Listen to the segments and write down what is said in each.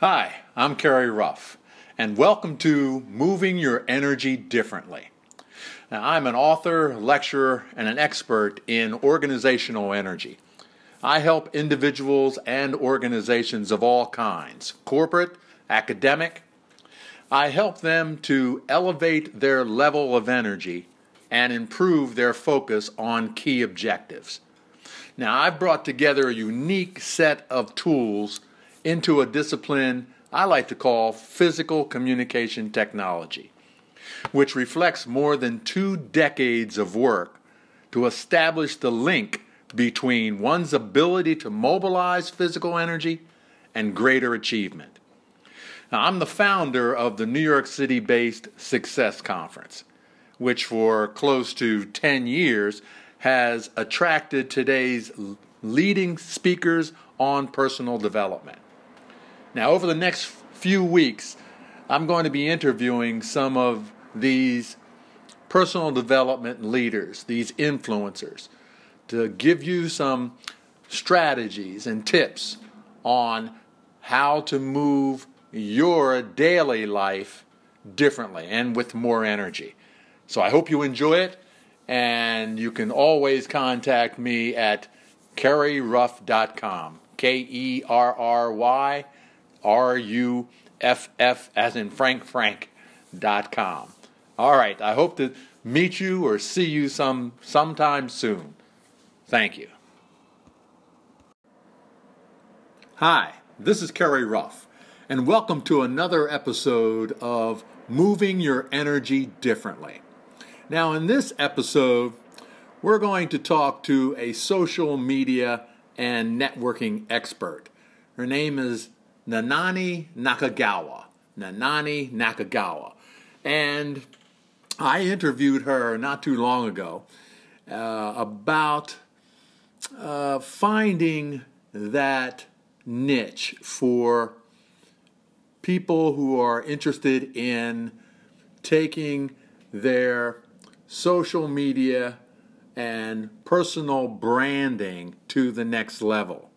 Hi, I'm Kerry Ruff, and welcome to Moving Your Energy Differently. Now, I'm an author, lecturer, and an expert in organizational energy. I help individuals and organizations of all kinds, corporate, academic. I help them to elevate their level of energy and improve their focus on key objectives. Now, I've brought together a unique set of tools into a discipline I like to call physical communication technology, which reflects more than two decades of work to establish the link between one's ability to mobilize physical energy and greater achievement. Now, I'm the founder of the New York City based Success Conference, which for close to 10 years has attracted today's leading speakers on personal development. Now, over the next few weeks, I'm going to be interviewing some of these personal development leaders, these influencers, to give you some strategies and tips on how to move your daily life differently and with more energy. So I hope you enjoy it, and you can always contact me at kerryruff.com. K E R R Y R U F F as in Frank Frank dot com. All right, I hope to meet you or see you some sometime soon. Thank you. Hi, this is Kerry Ruff, and welcome to another episode of Moving Your Energy Differently. Now, in this episode, we're going to talk to a social media and networking expert. Her name is Nanani Nakagawa. Nanani Nakagawa. And I interviewed her not too long ago uh, about uh, finding that niche for people who are interested in taking their social media and personal branding to the next level.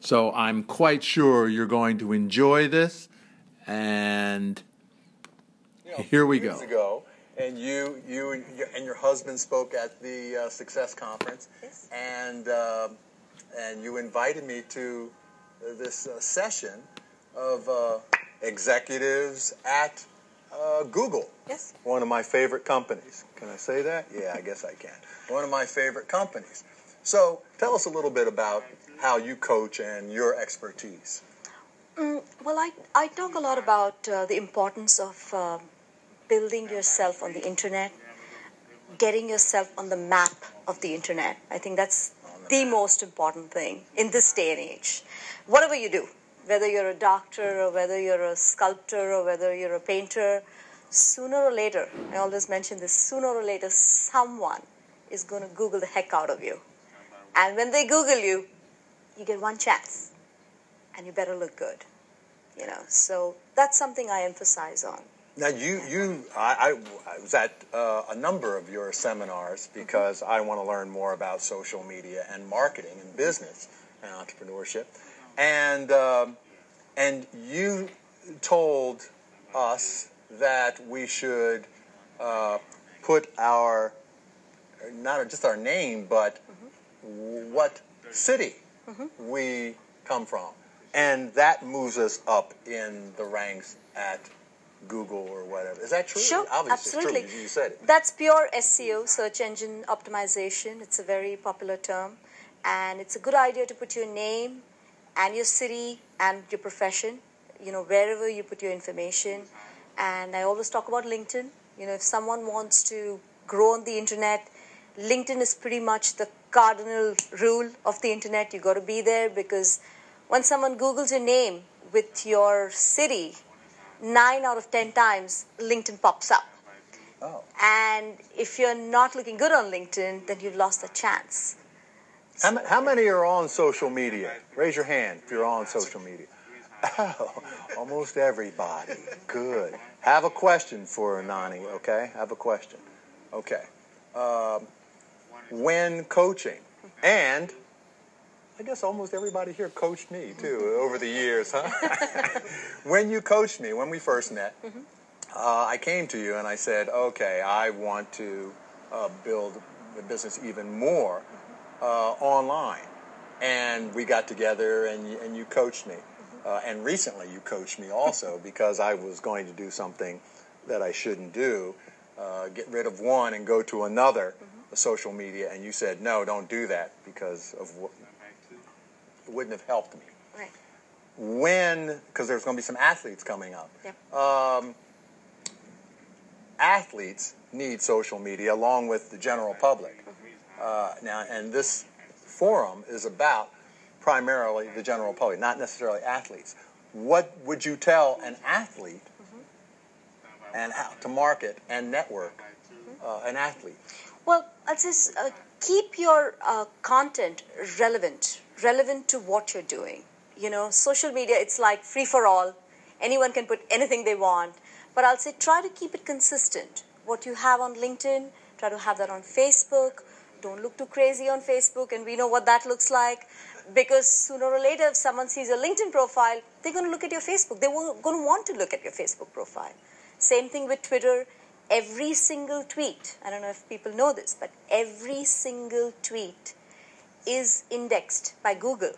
So I'm quite sure you're going to enjoy this. And you know, here we go. Ago, and you, you and your, husband spoke at the uh, Success Conference, yes. and uh, and you invited me to this uh, session of uh, executives at uh, Google. Yes. One of my favorite companies. Can I say that? Yeah, I guess I can. One of my favorite companies. So tell us a little bit about how you coach and your expertise. Mm, well, I, I talk a lot about uh, the importance of uh, building yourself on the internet, getting yourself on the map of the internet. I think that's the most important thing in this day and age. Whatever you do, whether you're a doctor or whether you're a sculptor or whether you're a painter, sooner or later, I always mention this, sooner or later, someone is going to Google the heck out of you. And when they Google you, you get one chance. And you better look good you know? So that's something i emphasize on. Now you you i, I was at uh, a number of your seminars because mm-hmm. i want to learn more about social media and marketing and business and entrepreneurship. And um, and you told us that we should uh, put our not just our name but mm-hmm. What city mm-hmm. we come from. And that moves us up in the ranks at Google or whatever. Is that true? Sure, Obviously absolutely. True. You said it. That's pure SEO, search engine optimization. It's a very popular term. And it's a good idea to put your name and your city and your profession, you know, wherever you put your information. And I always talk about LinkedIn. You know, if someone wants to grow on the internet, LinkedIn is pretty much the cardinal rule of the internet. You got to be there because when someone Googles your name with your city, nine out of ten times LinkedIn pops up. Oh. And if you're not looking good on LinkedIn, then you've lost a chance. How, how many are on social media? Raise your hand if you're on social media. Oh, almost everybody. Good. Have a question for Nani, okay? Have a question. Okay. Um, when coaching. And I guess almost everybody here coached me too over the years, huh? when you coached me, when we first met, mm-hmm. uh, I came to you and I said, okay, I want to uh, build the business even more uh, online. And we got together and you, and you coached me. Uh, and recently you coached me also because I was going to do something that I shouldn't do, uh, get rid of one and go to another. Social media. And you said, no, don't do that because of what it wouldn't have helped me. Right. When, because there's going to be some athletes coming up. Yep. Um, athletes need social media along with the general public. Uh, now, and this forum is about primarily the general public, not necessarily athletes. What would you tell an athlete mm-hmm. and how to market and network uh, an athlete? Well, I'll just uh, keep your uh, content relevant, relevant to what you're doing. You know, social media, it's like free for all. Anyone can put anything they want. But I'll say try to keep it consistent. What you have on LinkedIn, try to have that on Facebook. Don't look too crazy on Facebook, and we know what that looks like. Because sooner or later, if someone sees your LinkedIn profile, they're going to look at your Facebook. They're going to want to look at your Facebook profile. Same thing with Twitter. Every single tweet, I don't know if people know this, but every single tweet is indexed by Google.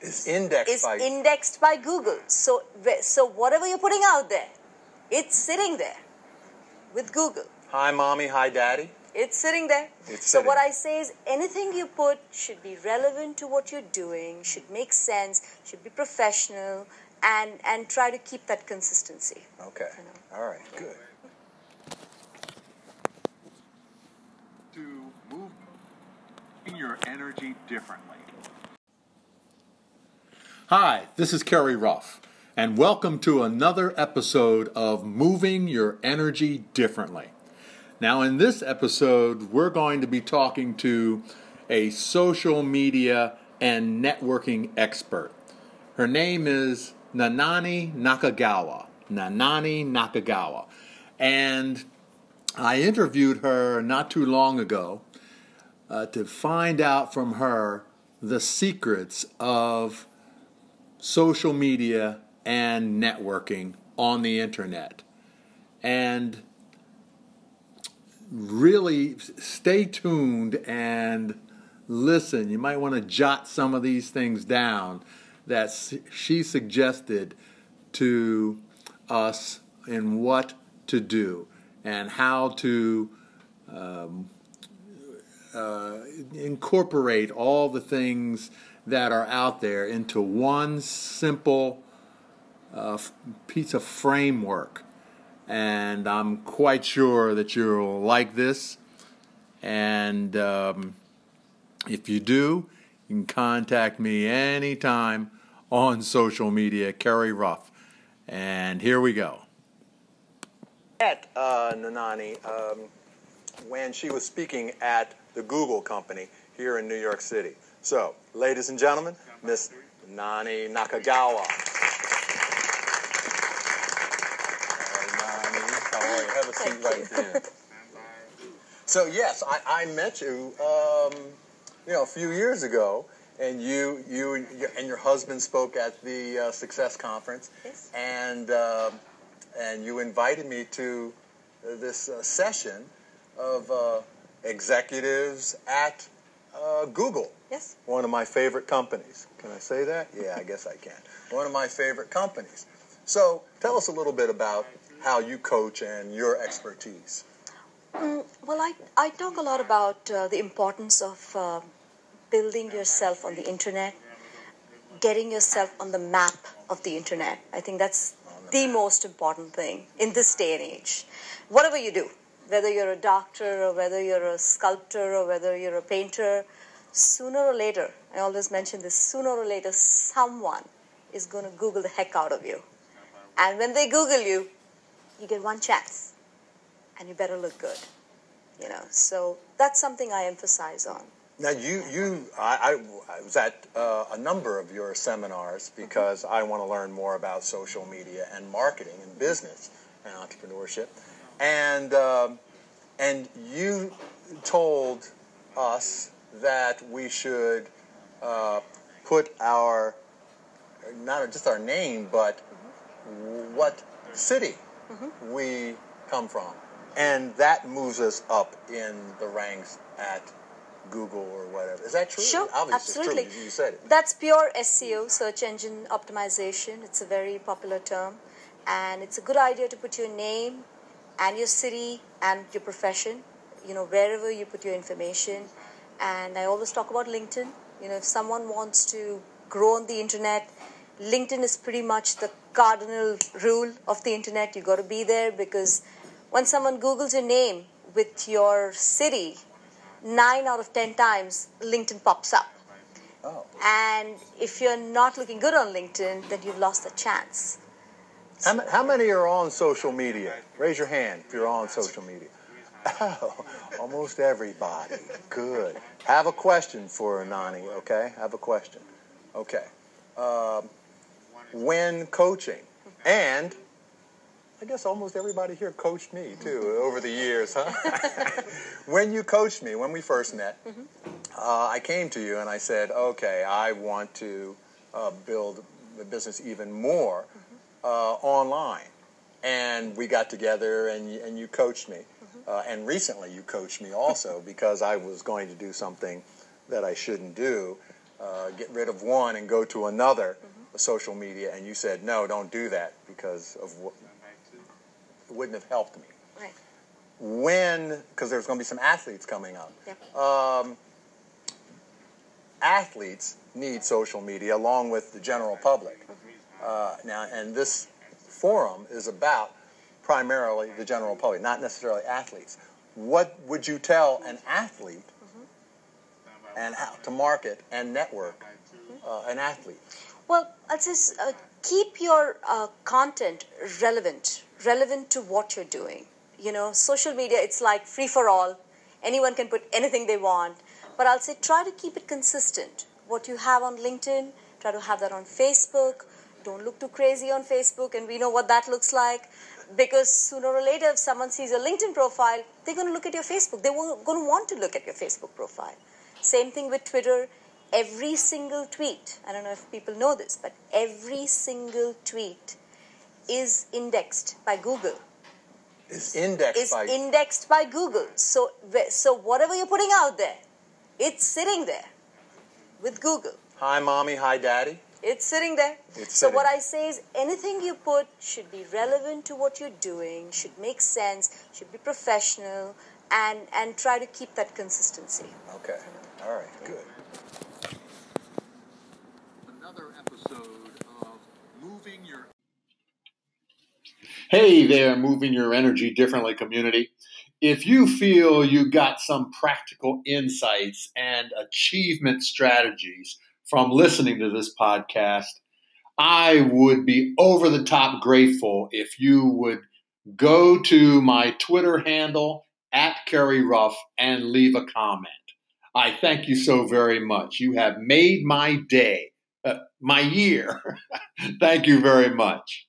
Is indexed is by indexed by Google. So, so whatever you're putting out there, it's sitting there with Google. Hi, mommy. Hi, daddy. It's sitting there. It's so sitting. what I say is anything you put should be relevant to what you're doing, should make sense, should be professional, and and try to keep that consistency. Okay. You know? All right. Good. To move your energy differently. Hi, this is Kerry Ruff and welcome to another episode of Moving Your Energy Differently. Now, in this episode, we're going to be talking to a social media and networking expert. Her name is Nanani Nakagawa. Nanani Nakagawa. And I interviewed her not too long ago uh, to find out from her the secrets of social media and networking on the internet. And really stay tuned and listen. You might want to jot some of these things down that she suggested to us in what to do and how to um, uh, incorporate all the things that are out there into one simple uh, piece of framework. And I'm quite sure that you'll like this. And um, if you do, you can contact me anytime on social media, Kerry Ruff. And here we go. At uh, Nanani, um, when she was speaking at the Google company here in New York City. So, ladies and gentlemen, Miss Nani Nakagawa. have a seat right there. So yes, I, I met you, um, you know, a few years ago, and you, you, and your, and your husband spoke at the uh, Success Conference, yes. and uh, and you invited me to this uh, session of uh, executives at uh, Google. Yes. One of my favorite companies. Can I say that? Yeah, I guess I can. One of my favorite companies. So tell us a little bit about how you coach and your expertise. Mm, well, I, I talk a lot about uh, the importance of uh, building yourself on the internet, getting yourself on the map of the internet. I think that's the most important thing in this day and age. Whatever you do, whether you're a doctor or whether you're a sculptor or whether you're a painter, sooner or later, I always mention this, sooner or later, someone is going to Google the heck out of you. And when they Google you, you get one chance and you better look good you know so that's something i emphasize on now you you i, I was at uh, a number of your seminars because mm-hmm. i want to learn more about social media and marketing and business and entrepreneurship and um, and you told us that we should uh, put our not just our name, but what city Mm-hmm. we come from, and that moves us up in the ranks at Google or whatever. Is that true? Sure, Obviously, absolutely. True. You said it. That's pure SEO, search engine optimization. It's a very popular term, and it's a good idea to put your name and your city and your profession, you know, wherever you put your information. And I always talk about LinkedIn. You know, if someone wants to grow on the internet, LinkedIn is pretty much the cardinal rule of the internet. You got to be there because when someone Googles your name with your city, nine out of ten times LinkedIn pops up. Oh. And if you're not looking good on LinkedIn, then you've lost the chance. How, how many are on social media? Raise your hand if you're on social media. Oh, almost everybody. Good. Have a question for Nani, okay? Have a question. Okay. Um, when coaching, and I guess almost everybody here coached me too over the years, huh? when you coached me, when we first met, uh, I came to you and I said, okay, I want to uh, build the business even more uh, online. And we got together and you, and you coached me. Uh, and recently you coached me also because I was going to do something that I shouldn't do, uh, get rid of one and go to another social media. And you said, no, don't do that because of what wouldn't have helped me. Right. When, because there's going to be some athletes coming up. Yep. Um, athletes need social media along with the general public. Uh, now, and this forum is about primarily the general public, not necessarily athletes. What would you tell an athlete and how to market and network uh, an athlete? Well, I'll just uh, keep your uh, content relevant, relevant to what you're doing. You know, social media, it's like free for all. Anyone can put anything they want. But I'll say try to keep it consistent. What you have on LinkedIn, try to have that on Facebook. Don't look too crazy on Facebook, and we know what that looks like. Because sooner or later, if someone sees your LinkedIn profile, they're going to look at your Facebook. They're going to want to look at your Facebook profile. Same thing with Twitter. Every single tweet, I don't know if people know this, but every single tweet is indexed by Google. Is indexed Is by indexed by Google. So, so whatever you're putting out there, it's sitting there with Google. hi mommy, hi daddy. It's sitting there. It's so sitting what. I say is anything you put should be relevant to what you're doing, should make sense, should be professional, and and try to keep that consistency. Okay. All right. Good. Another episode of Moving Your Hey there, Moving Your Energy Differently community. If you feel you got some practical insights and achievement strategies from listening to this podcast, I would be over the top grateful if you would go to my Twitter handle at Kerry Ruff and leave a comment. I thank you so very much. You have made my day, uh, my year. thank you very much.